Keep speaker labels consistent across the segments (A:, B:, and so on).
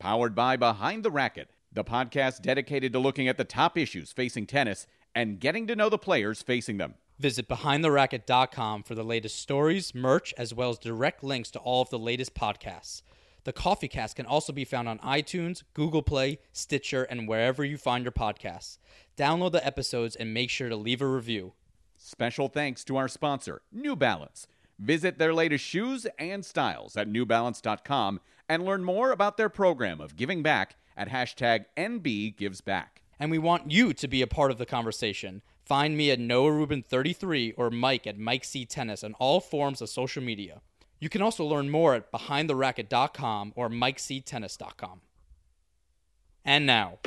A: powered by Behind the Racket, the podcast dedicated to looking at the top issues facing tennis and getting to know the players facing them.
B: Visit behindtheracket.com for the latest stories, merch, as well as direct links to all of the latest podcasts. The Coffee Cast can also be found on iTunes, Google Play, Stitcher, and wherever you find your podcasts. Download the episodes and make sure to leave a review.
A: Special thanks to our sponsor, New Balance. Visit their latest shoes and styles at newbalance.com and learn more about their program of giving back at hashtag NBGivesBack.
B: And we want you to be a part of the conversation. Find me at Noah Rubin33 or Mike at Mike C Tennis on all forms of social media. You can also learn more at behindtheracket.com or mikectennis.com. And now.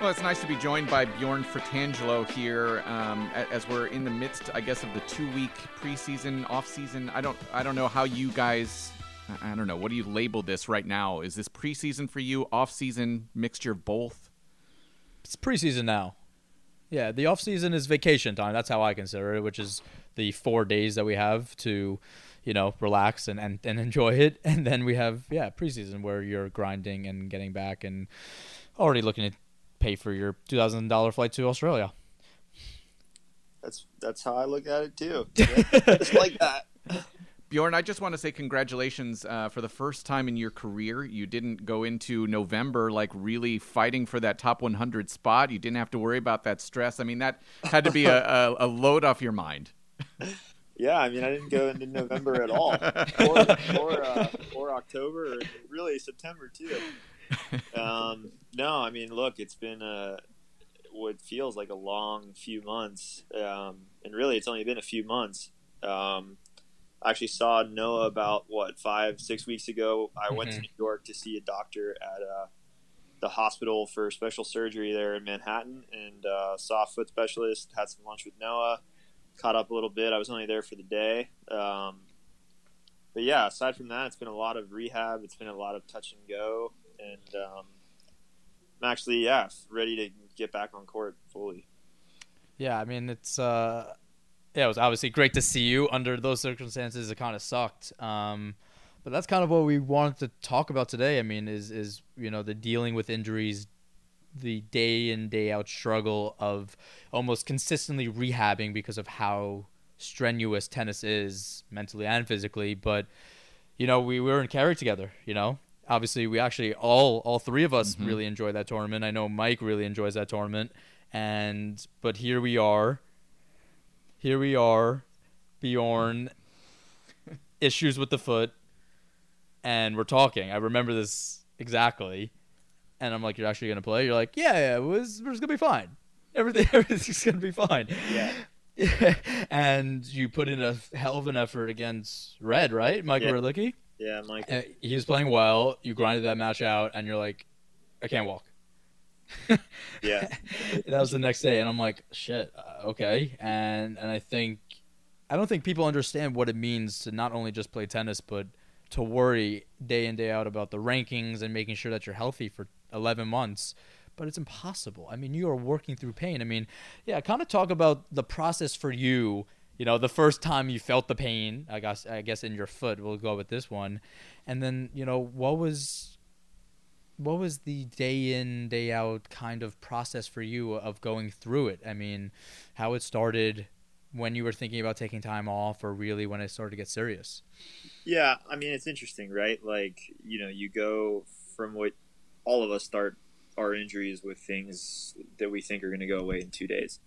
A: Well, it's nice to be joined by Bjorn Fratangelo here um, as we're in the midst, I guess, of the two-week preseason, off-season. I don't, I don't know how you guys, I don't know, what do you label this right now? Is this preseason for you, off-season, mixture of both?
B: It's preseason now. Yeah, the off-season is vacation time. That's how I consider it, which is the four days that we have to, you know, relax and, and, and enjoy it. And then we have, yeah, preseason where you're grinding and getting back and already looking at pay for your two thousand dollar flight to Australia.
C: That's that's how I look at it too. Just like that.
A: Bjorn, I just want to say congratulations uh, for the first time in your career. You didn't go into November like really fighting for that top 100 spot. You didn't have to worry about that stress. I mean, that had to be a, a, a load off your mind.
C: Yeah, I mean, I didn't go into November at all, or or, uh, or October, or really September too. Um, no, I mean, look, it's been a what feels like a long few months, um, and really, it's only been a few months. Um, I actually saw Noah about what five, six weeks ago. I mm-hmm. went to mm-hmm. New York to see a doctor at uh, the hospital for special surgery there in Manhattan, and uh, saw a foot specialist. Had some lunch with Noah, caught up a little bit. I was only there for the day. Um, but yeah, aside from that, it's been a lot of rehab. It's been a lot of touch and go and um, I'm actually yeah ready to get back on court fully.
B: Yeah, I mean it's uh, yeah, it was obviously great to see you under those circumstances. It kind of sucked, um, but that's kind of what we wanted to talk about today. I mean, is is you know the dealing with injuries, the day in day out struggle of almost consistently rehabbing because of how strenuous tennis is mentally and physically, but you know, we, we were in Cary together, you know, obviously we actually all all three of us mm-hmm. really enjoy that tournament. I know Mike really enjoys that tournament, and but here we are. Here we are, Bjorn. issues with the foot, and we're talking. I remember this exactly, and I'm like, "You're actually gonna play?" You're like, "Yeah, yeah, it was, it's gonna be fine. Everything, everything's gonna be fine."
C: Yeah.
B: and you put in a hell of an effort against Red, right, Michael yeah.
C: Yeah, Mike.
B: he was playing well. You grinded that match out, and you're like, I can't walk.
C: yeah.
B: that was the next day, and I'm like, shit, uh, okay. And and I think, I don't think people understand what it means to not only just play tennis, but to worry day in day out about the rankings and making sure that you're healthy for 11 months. But it's impossible. I mean, you are working through pain. I mean, yeah, kind of talk about the process for you you know, the first time you felt the pain, I guess, I guess in your foot, we'll go with this one, and then you know, what was, what was the day in day out kind of process for you of going through it? I mean, how it started, when you were thinking about taking time off, or really when it started to get serious.
C: Yeah, I mean, it's interesting, right? Like, you know, you go from what all of us start our injuries with things that we think are going to go away in two days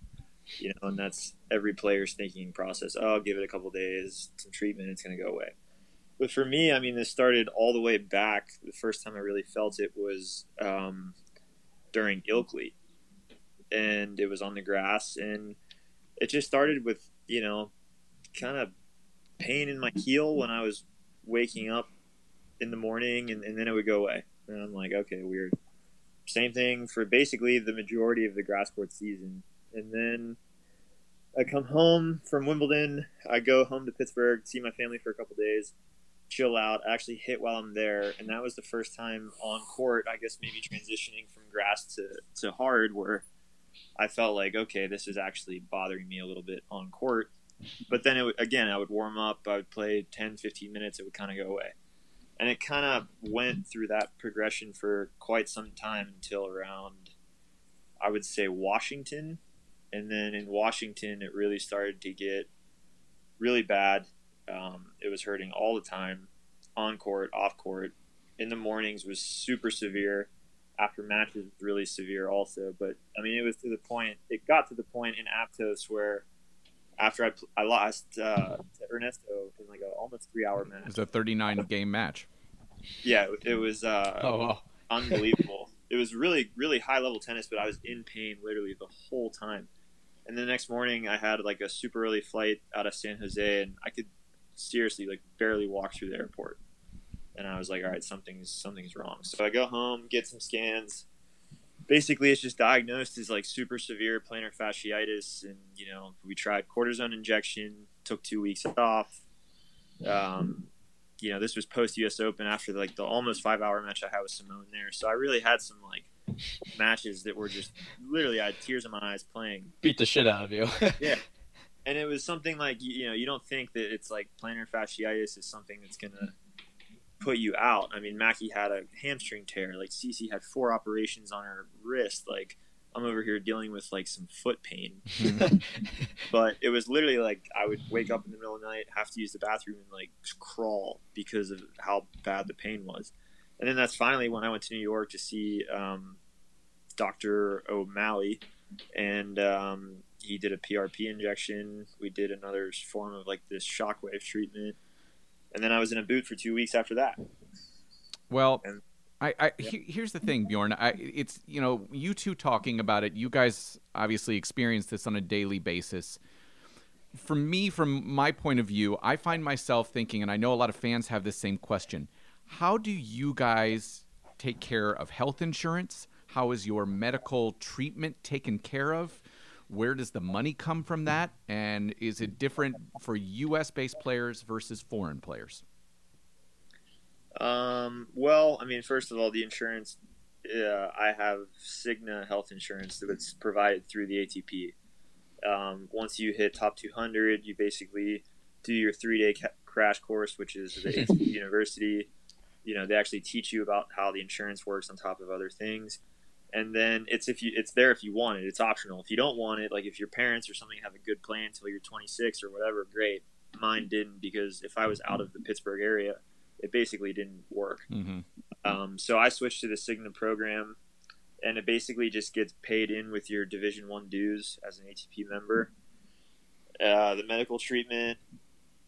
C: you know, and that's every player's thinking process. Oh, I'll give it a couple days, some treatment, it's going to go away. But for me, I mean, this started all the way back. The first time I really felt it was um, during Ilkley, and it was on the grass, and it just started with you know, kind of pain in my heel when I was waking up in the morning, and, and then it would go away. And I'm like, okay, weird. Same thing for basically the majority of the grass court season, and then I come home from Wimbledon. I go home to Pittsburgh, see my family for a couple days, chill out. I actually hit while I'm there, and that was the first time on court. I guess maybe transitioning from grass to to hard, where I felt like okay, this is actually bothering me a little bit on court. But then it again, I would warm up. I would play 10, 15 minutes. It would kind of go away, and it kind of went through that progression for quite some time until around, I would say Washington and then in Washington, it really started to get really bad. Um, it was hurting all the time, on court, off court. In the mornings was super severe. After matches, was really severe also. But I mean, it was to the point. It got to the point in Aptos where, after I I lost uh, to Ernesto in like a almost three hour match. It
A: was a 39 game match.
C: Yeah, it was. Uh, oh wow. unbelievable. it was really really high level tennis, but I was in pain literally the whole time. And the next morning, I had like a super early flight out of San Jose, and I could seriously like barely walk through the airport. And I was like, all right, something's something's wrong. So I go home, get some scans. Basically, it's just diagnosed as like super severe plantar fasciitis, and you know we tried cortisone injection, took two weeks off. Um, you know, this was post U.S. Open after like the almost five hour match I had with Simon there. So I really had some like matches that were just literally I had tears in my eyes playing.
B: Beat the shit out of you.
C: yeah. And it was something like you know you don't think that it's like plantar fasciitis is something that's gonna put you out. I mean, Mackie had a hamstring tear. Like CiCi had four operations on her wrist. Like I'm over here dealing with like some foot pain. but it was literally like I would wake up in the middle of the night, have to use the bathroom, and like crawl because of how bad the pain was. And then that's finally when I went to New York to see um, Dr. O'Malley, and um, he did a PRP injection. We did another form of like this shockwave treatment, and then I was in a boot for two weeks after that.
A: Well, and, I, I yeah. he, here's the thing, Bjorn. I, it's you know you two talking about it. You guys obviously experience this on a daily basis. For me, from my point of view, I find myself thinking, and I know a lot of fans have this same question: How do you guys take care of health insurance? How is your medical treatment taken care of? Where does the money come from that? And is it different for U.S. based players versus foreign players?
C: Um, well, I mean, first of all, the insurance, uh, I have Cigna health insurance that's provided through the ATP. Um, once you hit top 200, you basically do your three day ca- crash course, which is the ATP University. You know, they actually teach you about how the insurance works on top of other things. And then it's if you it's there if you want it. It's optional. If you don't want it like if your parents or something have a good plan until you're 26 or whatever great. Mine didn't because if i was out of the pittsburgh area it basically didn't work. Mm-hmm. um, so i switched to the cigna program and it basically just gets paid in with your division one dues as an atp member. Uh, the medical treatment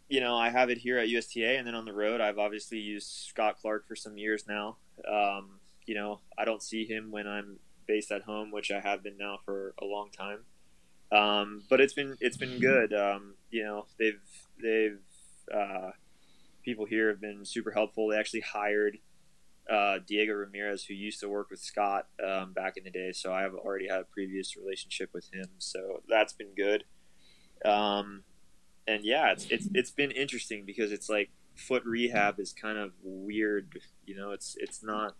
C: you know i have it here at usta and then on the road i've obviously used scott clark for some years now um, you know, I don't see him when I'm based at home, which I have been now for a long time. Um, but it's been it's been good. Um, you know, they've they've uh, people here have been super helpful. They actually hired uh, Diego Ramirez, who used to work with Scott um, back in the day. So I've already had a previous relationship with him. So that's been good. Um, and yeah, it's, it's it's been interesting because it's like foot rehab is kind of weird. You know, it's it's not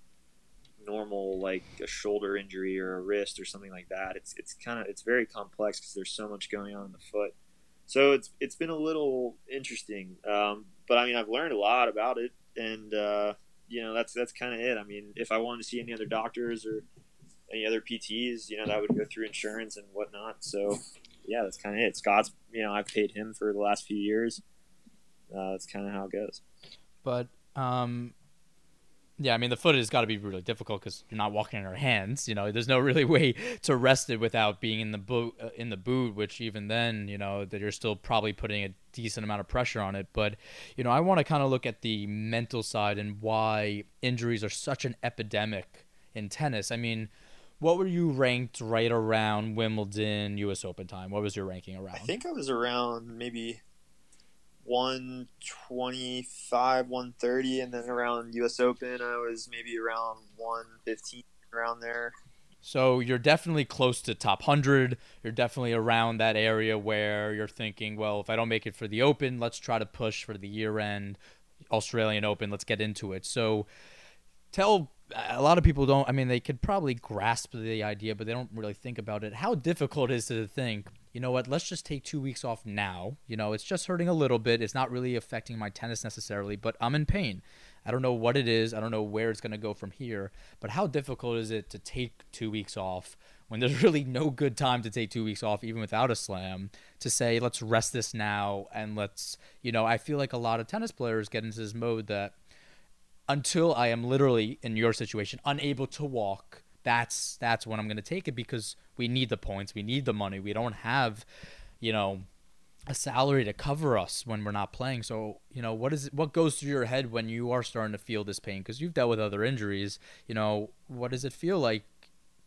C: normal like a shoulder injury or a wrist or something like that. It's it's kind of it's very complex because there's so much going on in the foot. So it's it's been a little interesting, um, but I mean I've learned a lot about it, and uh, you know that's that's kind of it. I mean if I wanted to see any other doctors or any other PTs, you know that would go through insurance and whatnot. So yeah, that's kind of it. Scott's you know I've paid him for the last few years. Uh, that's kind of how it goes.
B: But um, yeah, I mean the foot has got to be really difficult because you're not walking in our hands. You know, there's no really way to rest it without being in the boot. Uh, in the boot, which even then, you know, that you're still probably putting a decent amount of pressure on it. But you know, I want to kind of look at the mental side and why injuries are such an epidemic in tennis. I mean, what were you ranked right around Wimbledon, U.S. Open time? What was your ranking around? I
C: think I was around maybe 125, 130, and then around U.S. Open, I was maybe around 115 around there.
B: So you're definitely close to top 100. You're definitely around that area where you're thinking, well, if I don't make it for the Open, let's try to push for the year end Australian Open. Let's get into it. So tell a lot of people don't, I mean, they could probably grasp the idea, but they don't really think about it. How difficult is it to think, you know what, let's just take two weeks off now. You know, it's just hurting a little bit. It's not really affecting my tennis necessarily, but I'm in pain. I don't know what it is. I don't know where it's going to go from here. But how difficult is it to take two weeks off when there's really no good time to take two weeks off, even without a slam, to say, let's rest this now and let's, you know, I feel like a lot of tennis players get into this mode that until I am literally in your situation unable to walk, that's that's when I'm going to take it because we need the points, we need the money. We don't have, you know, a salary to cover us when we're not playing. So, you know, what is what goes through your head when you are starting to feel this pain because you've dealt with other injuries, you know, what does it feel like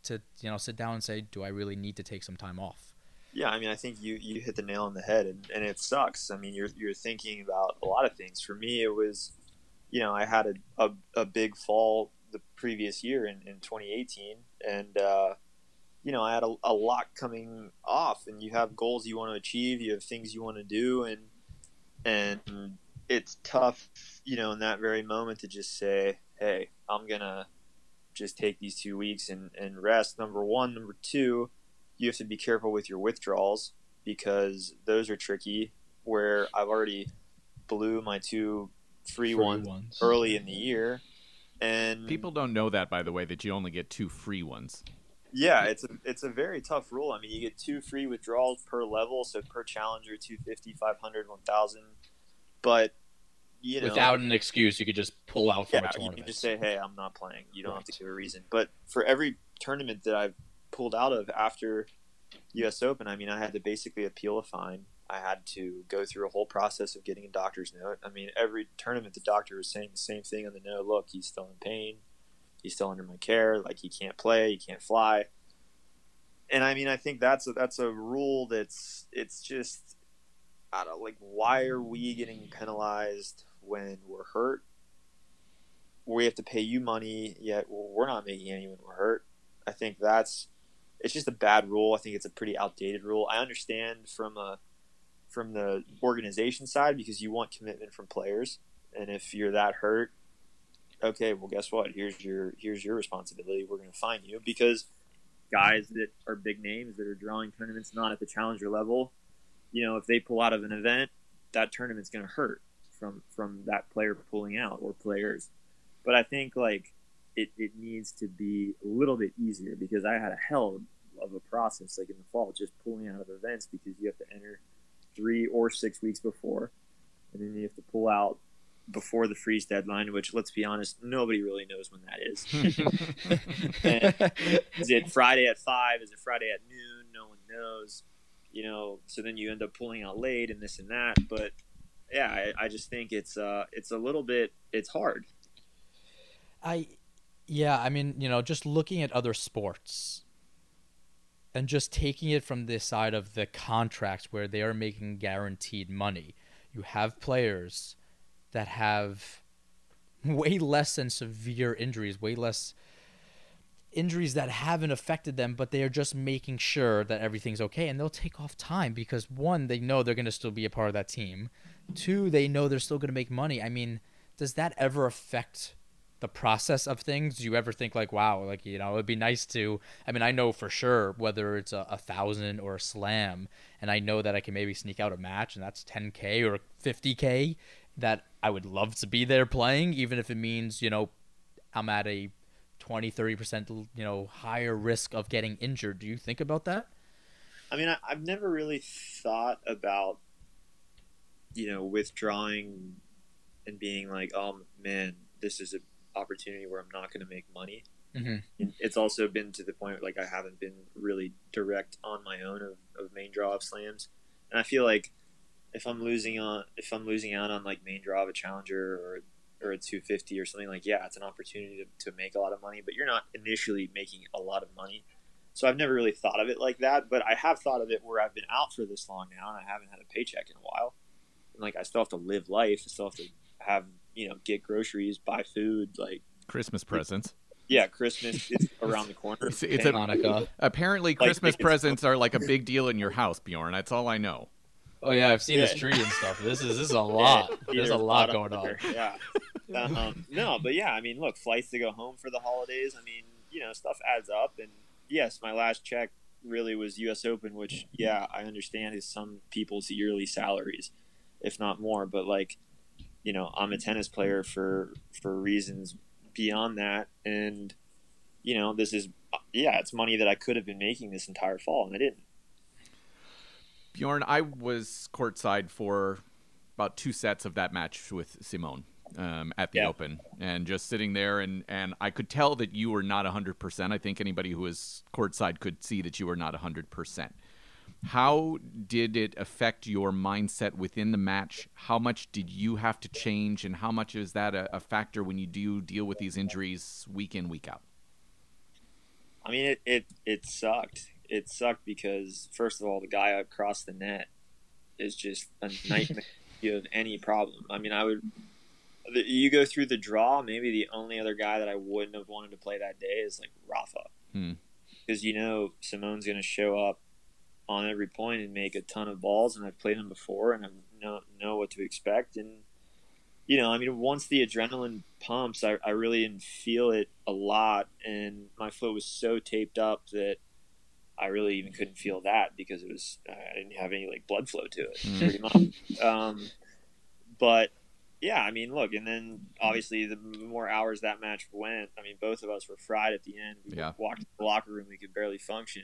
B: to, you know, sit down and say, do I really need to take some time off?
C: Yeah, I mean, I think you, you hit the nail on the head, and, and it sucks. I mean, you're you're thinking about a lot of things. For me, it was, you know, I had a, a, a big fall the previous year in, in 2018, and uh, you know, I had a, a lot coming off, and you have goals you want to achieve, you have things you want to do, and and it's tough, you know, in that very moment to just say, hey, I'm gonna just take these two weeks and, and rest. Number one, number two, you have to be careful with your withdrawals because those are tricky. Where I've already blew my two free, free ones, ones early in the year, and
A: people don't know that by the way that you only get two free ones.
C: Yeah, it's a it's a very tough rule. I mean, you get two free withdrawals per level, so per challenger, 250, 500, 1000. But you know,
B: without an excuse, you could just pull out from
C: yeah,
B: a tournament.
C: You can just say, "Hey, I'm not playing." You don't right. have to give a reason. But for every tournament that I've pulled out of after U.S. Open, I mean, I had to basically appeal a fine. I had to go through a whole process of getting a doctor's note. I mean, every tournament, the doctor was saying the same thing on the note. Look, he's still in pain he's still under my care. Like he can't play, he can't fly. And I mean, I think that's a, that's a rule that's it's just I don't like why are we getting penalized when we're hurt? We have to pay you money, yet we're not making any when we're hurt. I think that's it's just a bad rule. I think it's a pretty outdated rule. I understand from a from the organization side because you want commitment from players, and if you're that hurt, okay, well, guess what? Here's your here's your responsibility. We're going to find you because guys that are big names that are drawing tournaments not at the challenger level, you know, if they pull out of an event, that tournament's going to hurt from from that player pulling out or players. But I think like it, it needs to be a little bit easier because I had a hell of a process like in the fall just pulling out of events because you have to enter three or six weeks before and then you have to pull out before the freeze deadline, which let's be honest, nobody really knows when that is. is it Friday at five? Is it Friday at noon? No one knows. You know, so then you end up pulling out late and this and that. But yeah, I, I just think it's uh it's a little bit it's hard.
B: I yeah, I mean, you know, just looking at other sports and just taking it from this side of the contracts where they are making guaranteed money. You have players that have way less than severe injuries, way less injuries that haven't affected them, but they are just making sure that everything's okay. And they'll take off time because one, they know they're going to still be a part of that team. Two, they know they're still going to make money. I mean, does that ever affect the process of things? Do you ever think like, wow, like you know, it'd be nice to? I mean, I know for sure whether it's a, a thousand or a slam, and I know that I can maybe sneak out a match, and that's 10k or 50k that I would love to be there playing, even if it means, you know, I'm at a 20, 30%, you know, higher risk of getting injured. Do you think about that?
C: I mean, I, have never really thought about, you know, withdrawing and being like, oh man, this is an opportunity where I'm not going to make money. Mm-hmm. It's also been to the point where, like I haven't been really direct on my own of, of main draw of slams, and I feel like if I'm losing on if I'm losing out on like main draw of a challenger or or a 250 or something like yeah it's an opportunity to, to make a lot of money but you're not initially making a lot of money so I've never really thought of it like that but I have thought of it where I've been out for this long now and I haven't had a paycheck in a while And like I still have to live life. I still have to have you know get groceries, buy food, like
A: Christmas presents.
C: Yeah, Christmas is around the corner.
A: It's, it's a,
B: Hanukkah.
A: apparently
C: Like,
A: Christmas presents are like a big deal in your house, Bjorn. That's all I know.
B: Oh yeah, I've seen
C: Yeah.
B: this tree and stuff. This is this is a lot.
C: Yeah,
B: There's a
C: either
B: lot going on.
C: or- Yeah. um, no, but yeah, I mean, look, flights to go home for the holidays. I mean, you know, stuff adds up. And yes, my last check really was U.S. Open, which yeah, I understand is some people's yearly salaries, if not more. But like, you know, I'm a tennis player for for reasons beyond that, and you know, this is yeah, it's money that I could have been making this entire fall, and I didn't.
A: Bjorn, I was courtside for about two sets of that match with Simon um, at the
C: Yeah.
A: Open, and just sitting there, and and I could tell that you were not hundred percent. I think anybody who was courtside could see that you were not hundred percent. How did it affect your mindset within the match? How much did you have to change, and how much is that a, a factor when you do deal with these injuries week in week out?
C: I mean, it, it, it sucked. It sucked because, first of all, the guy across the net is just a nightmare you have any problem. I mean, I would. You go through the draw, maybe the only other guy that I wouldn't have wanted to play that day is like Rafa.
A: Hmm.
C: Because you know Simon's going to show up on every point and make a ton of balls, and I've played them before and I know, know what to expect. And you know, I mean, once the adrenaline pumps, I, I really didn't feel it a lot, and my foot was so taped up that I really even couldn't feel that because it was I didn't have any like blood flow to it,
A: Mm.
C: pretty much. Um, but yeah, I mean, look, and then obviously the more hours that match went, I mean, both of us were fried at the end. We
A: Yeah.
C: walked to the locker room, we could barely function.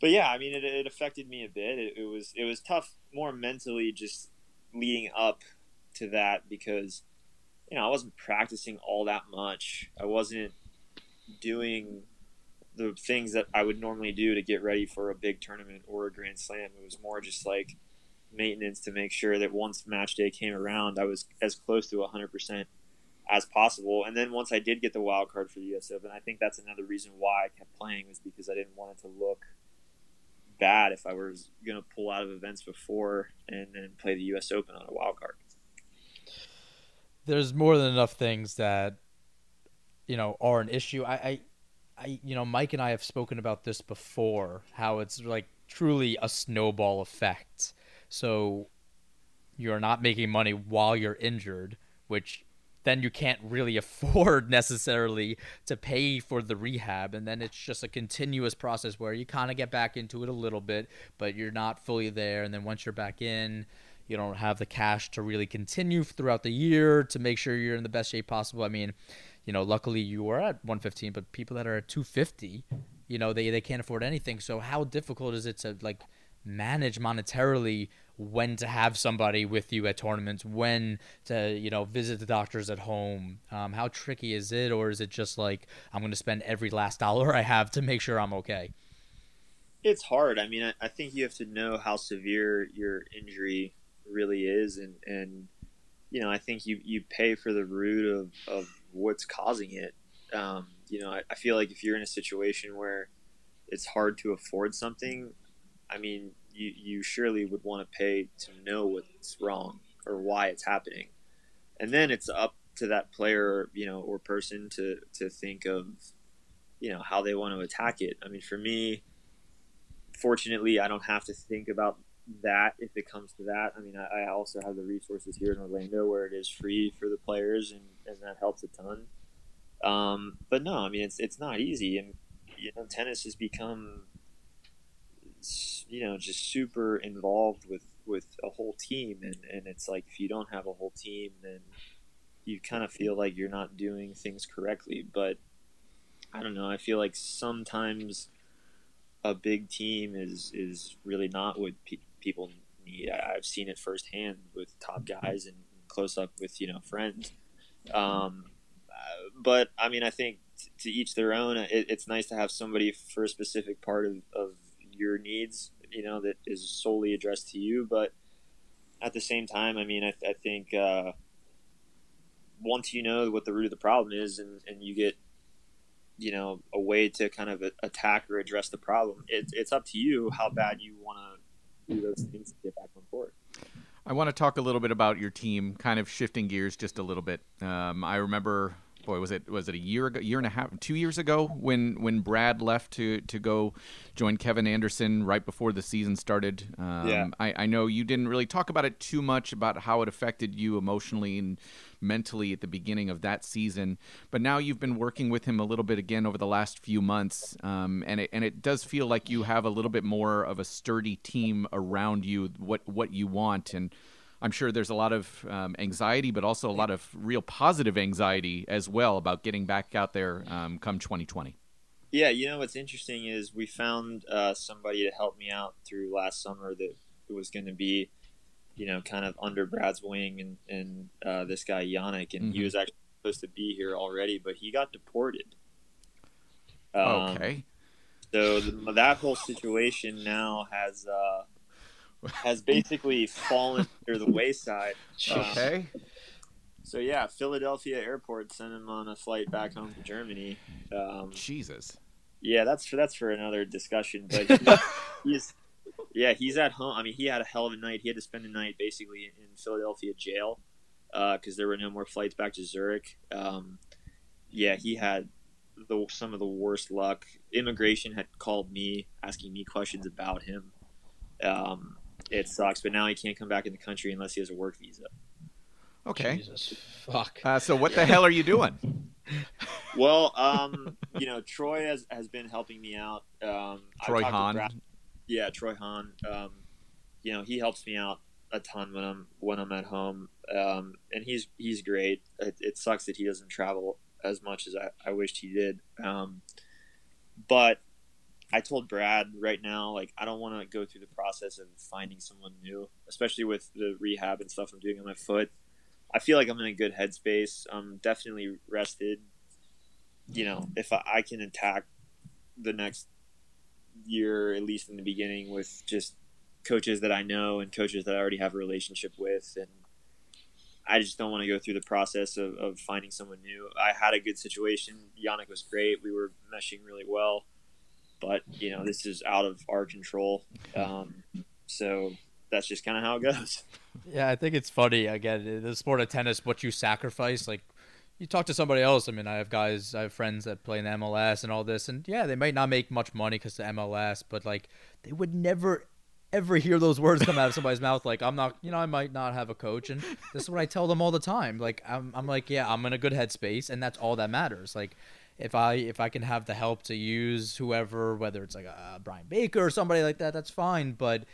C: But yeah, I mean, it, it affected me a bit. It, it was it was tough, more mentally, just leading up to that because you know I wasn't practicing all that much. I wasn't doing the things that I would normally do to get ready for a big tournament or a Grand Slam. It was more just like maintenance to make sure that once match day came around, I was as close to 100% as possible. And then once I did get the wild card for the US Open, I think that's another reason why I kept playing was because I didn't want it to look bad if I was going to pull out of events before and then play the US Open on a wild card.
B: there's more than enough things that you know are an issue. I, I, I, you know, Mike and I have spoken about this before. How it's like truly a snowball effect. So you're not making money while you're injured, which then you can't really afford necessarily to pay for the rehab. And then it's just a continuous process where you kind of get back into it a little bit but you're not fully there. And then once you're back in you don't have the cash to really continue throughout the year to make sure you're in the best shape possible. I mean you know luckily you are at 115 but people that are at 250 you know they, they can't afford anything. So how difficult is it to like manage monetarily when to have somebody with you at tournaments, when to you know visit the doctors at home. Um, how tricky is it, or is it just like I'm going to spend every last dollar I have to make sure I'm okay?
C: It's hard. I mean, I, I think you have to know how severe your injury really is, and and you know, I think you you pay for the root of of what's causing it. Um, you know, I, I feel like if you're in a situation where it's hard to afford something, I mean, you you surely would want to pay to know what's wrong or why it's happening, and then it's up to that player, you know, or person to to think of, you know, how they want to attack it. I mean, for me, fortunately, I don't have to think about that if it comes to that. I mean, I, I also have the resources here in Orlando where it is free for the players, and, and that helps a ton. Um, but no, I mean, it's it's not easy, and you know, tennis has become, you know, just super involved with with a whole team, and and it's like if you don't have a whole team, then you kind of feel like you're not doing things correctly. But I don't know. I feel like sometimes a big team is is really not what pe- people need. I, I've seen it firsthand with top guys and close up with you know friends. Um, uh, but I mean, I think t- to each their own. It, it's nice to have somebody for a specific part of, of your needs, you know, that is solely addressed to you. But at the same time, I mean, I, I think uh, once you know what the root of the problem is, and, and you get you know a way to kind of attack or address the problem. It, it's up to you how bad you want to do those things to get back on court.
A: I want to talk a little bit about your team, kind of shifting gears just a little bit. Um, I remember, boy, was it was it a year ago, year and a half, two years ago when when Brad left to to go join Kevin Anderson right before the season started. Um,
C: Yeah.
A: I, I know you didn't really talk about it too much about how it affected you emotionally and mentally at the beginning of that season, but now you've been working with him a little bit again over the last few months, um, and it and it does feel like you have a little bit more of a sturdy team around you. What what you want and. I'm sure there's a lot of um, anxiety, but also a lot of real positive anxiety as well about getting back out there um, come 2020.
C: Yeah, you know what's interesting is we found uh, somebody to help me out through last summer that was going to be, you know, kind of under Brad's wing, and and uh, this guy Yannick, and he
A: Mhm.
C: was actually supposed to be here already, but he got deported. Um,
A: okay.
C: So the, that whole situation now has uh, has basically fallen under the wayside. Um,
A: Okay.
C: So yeah, Philadelphia Airport sent him on a flight back home to Germany. Um,
A: Jesus.
C: yeah, that's for that's for another discussion. But he's, he's yeah, he's at home. I mean, he had a hell of a night. He had to spend the night basically in Philadelphia jail because there were no more flights back to Zurich. Um, yeah, he had the some of the worst luck. Immigration had called me asking me questions about him. Um, it sucks, but now he can't come back in the country unless he has a work visa.
A: Okay.
B: Jesus, fuck.
A: Uh, so what the hell are you doing?
C: Well, um, you know, Troy has, has been helping me out. Um,
A: Troy
C: talked
A: Hahn.
C: Brad- yeah, Troy Hahn. Um, you know, he helps me out a ton when I'm when I'm at home, um, and he's he's great. It, it sucks that he doesn't travel as much as I, I wished he did. Um, but I told Brad right now, like I don't want to go through the process of finding someone new, especially with the rehab and stuff I'm doing on my foot. I feel like I'm in a good headspace. I'm definitely rested. You know, mm-hmm. if I, I can attack the next year, at least in the beginning, with just coaches that I know and coaches that I already have a relationship with, and I just don't want to go through the process of, of finding someone new. I had a good situation. Yannick was great. We were meshing really well, but you know, this is out of our control. Um, so that's just kind of how it goes.
B: Yeah, I think it's funny. Again, in the sport of tennis, what you sacrifice, like you talk to somebody else. I mean, I have guys, I have friends that play in MLS and all this, and yeah, they might not make much money because the MLS, but like they would never ever hear those words come out of somebody's mouth. Like I'm not, you know, I might not have a coach, and this is what I tell them all the time. Like I'm, I'm like, yeah, I'm in a good headspace, and that's all that matters. Like if I if I can have the help to use whoever, whether it's like a Brian Baker or somebody like that, that's fine. But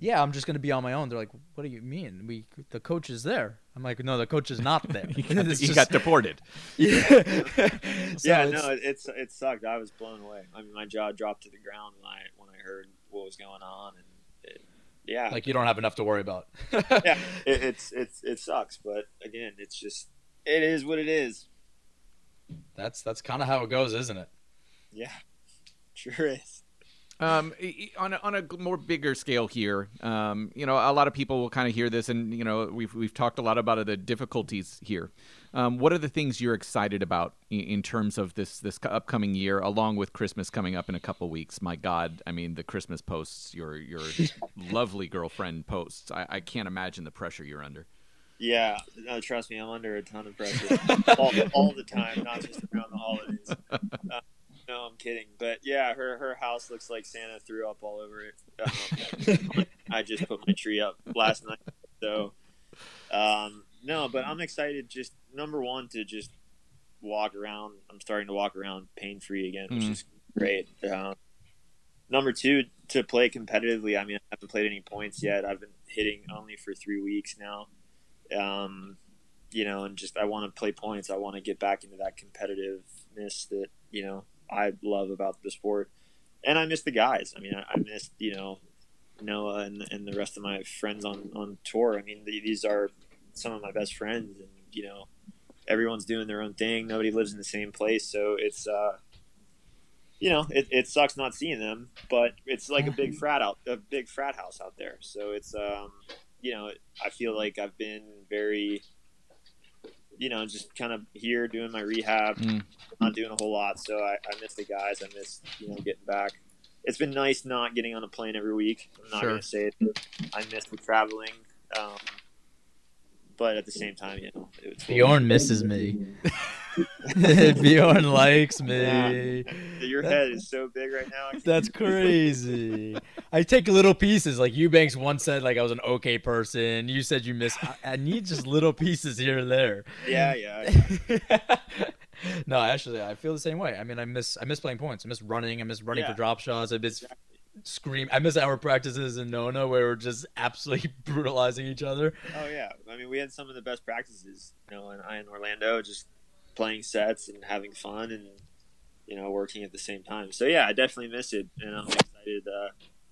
B: yeah, I'm just gonna be on my own. They're like, what do you mean? We the coach is there. I'm like, no, the coach is not there.
A: he, got,
B: It's
A: you
B: just-
A: got deported.
B: yeah. So
C: yeah,
B: it's-
C: no, it, it's it sucked. I was blown away. I mean, my jaw dropped to the ground when I when I heard what was going on, and it, yeah,
B: like you don't have enough to worry about.
C: yeah, it, it's it's it sucks. But again, it's just it is what it is.
B: That's that's kind of how it goes, isn't it?
C: Yeah, sure is.
A: Um, i- i- on a, on a g- more bigger scale here, um, you know, a lot of people will kind of hear this, and you know, we've we've talked a lot about the difficulties here. Um, what are the things you're excited about in, in terms of this this upcoming year, along with Christmas coming up in a couple weeks? My God, I mean, the Christmas posts, your your lovely girlfriend posts. I, I can't imagine the pressure you're under.
C: Yeah, no, trust me, I'm under a ton of pressure all, all the time, not just around the holidays. Uh, no, I'm kidding. But yeah, her her house looks like Santa threw up all over it. Um, I just put my tree up last night, so um, no. But I'm excited. Just number one to just walk around. I'm starting to walk around pain free again, which
A: Mhm.
C: is great. Um, number two to play competitively. I mean, I haven't played any points yet. I've been hitting only for three weeks now um, you know, and just I want to play points. I want to get back into that competitiveness that you know I love about the sport, and I miss the guys. I mean, I, I missed you know Noah and, and the rest of my friends on on tour. I mean, the, these are some of my best friends, and you know, everyone's doing their own thing. Nobody lives in the same place, so it's uh, you know, it, it sucks not seeing them, but it's like a big frat out, a big frat house out there. So it's um, you know, I feel like I've been very, you know, just kind of here doing my rehab,
A: Mm.
C: not doing a whole lot. So I, I miss the guys. I miss, you know, getting back. It's been nice not getting on a plane every week. I'm not
A: Sure.
C: going to say it. I miss the traveling. Um, but at the same time, you know, it was
B: Bjorn misses me. Bjorn likes me.
C: Yeah. Your head is so big right now.
B: That's crazy. I take little pieces. Like Eubanks once said, like I was an okay person. You said you miss. I, I need just little pieces here and there.
C: Yeah, yeah. yeah.
B: no, actually, I feel the same way. I mean, I miss I miss playing points. I miss running. I miss running
C: Yeah.
B: for drop shots. I miss
C: Exactly.
B: scream. I miss our practices in Nona where we're just absolutely brutalizing each other.
C: Oh yeah. I mean, we had some of the best practices, you know, and I in Orlando just playing sets and having fun and you know working at the same time. So yeah, I definitely miss it, and I'm excited uh,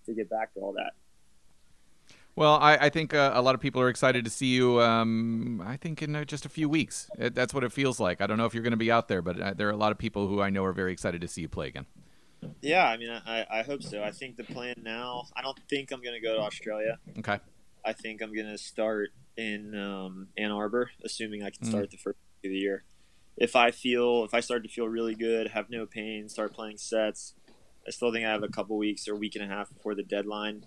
C: to get back to all that.
A: Well, I, I think uh, a lot of people are excited to see you. Um, I think in uh, just a few weeks. It, that's what it feels like. I don't know if you're going to be out there, but uh, there are a lot of people who I know are very excited to see you play again.
C: Yeah, I mean, I, I hope so. I think the plan now. I don't think I'm going to go to Australia.
A: Okay.
C: I think I'm going to start in um, Ann Arbor, assuming I can start the first of the year. If I feel, if I start to feel really good, have no pain, start playing sets, I still think I have a couple weeks or a week and a half before the deadline,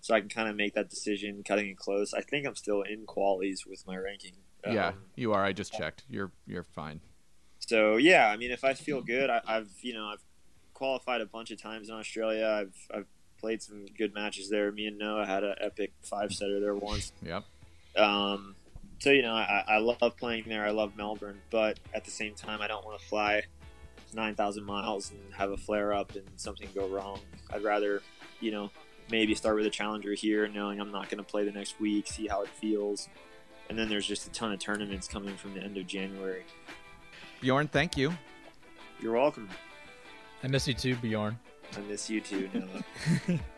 C: so I can kind of make that decision, cutting it close. I think I'm still in qualies with my ranking.
A: yeah,
C: Um,
A: you are. I just checked. You're you're fine.
C: so yeah, I mean, if I feel good, I, I've you know I've qualified a bunch of times in Australia. I've I've played some good matches there. Me and Noah had an epic five setter there once.
A: Yep.
C: Um, so you know, I, I love playing there. I love Melbourne, but at the same time, I don't want to fly nine thousand miles and have a flare up and something go wrong. I'd rather, you know, maybe start with a challenger here, knowing I'm not going to play the next week, see how it feels, and then there's just a ton of tournaments coming from the end of January.
A: Bjorn, thank you.
C: You're welcome.
B: I miss you too, Bjorn.
C: I miss you too, Noah.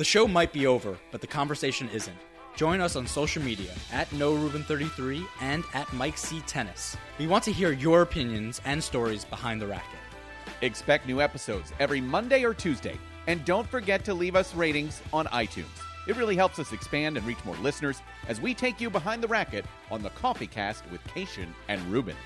D: The show might be over, but the conversation isn't. Join us on social media at NoahRubin33 and at Mike C Tennis. We want to hear your opinions and stories behind the racket.
E: Expect new episodes every Monday or Tuesday. And don't forget to leave us ratings on iTunes. It really helps us expand and reach more listeners as we take you behind the racket on the Coffee Cast with Cation and Rubin.